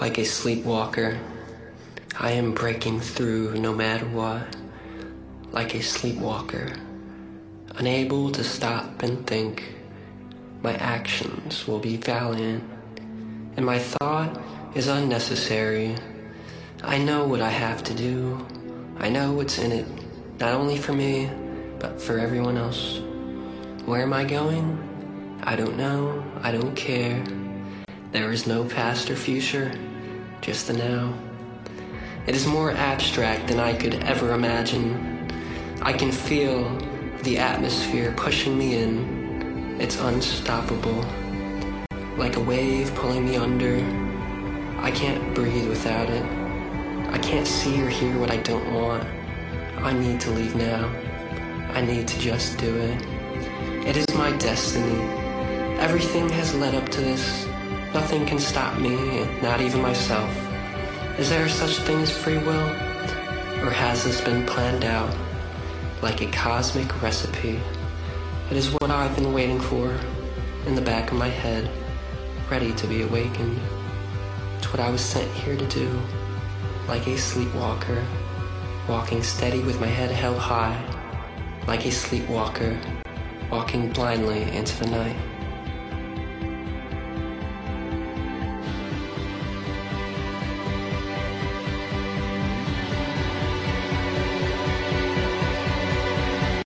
Like a sleepwalker, I am breaking through no matter what. Like a sleepwalker, unable to stop and think. My actions will be valiant, and my thought is unnecessary. I know what I have to do. I know what's in it, not only for me, but for everyone else. Where am I going? I don't know. I don't care. There is no past or future, just the now. It is more abstract than I could ever imagine. I can feel the atmosphere pushing me in. It's unstoppable. Like a wave pulling me under. I can't breathe without it. I can't see or hear what I don't want. I need to leave now. I need to just do it. It is my destiny. Everything has led up to this. Nothing can stop me, not even myself. Is there such thing as free will? Or has this been planned out like a cosmic recipe? It is what I've been waiting for in the back of my head, ready to be awakened. It's what I was sent here to do, like a sleepwalker, walking steady with my head held high, like a sleepwalker, walking blindly into the night.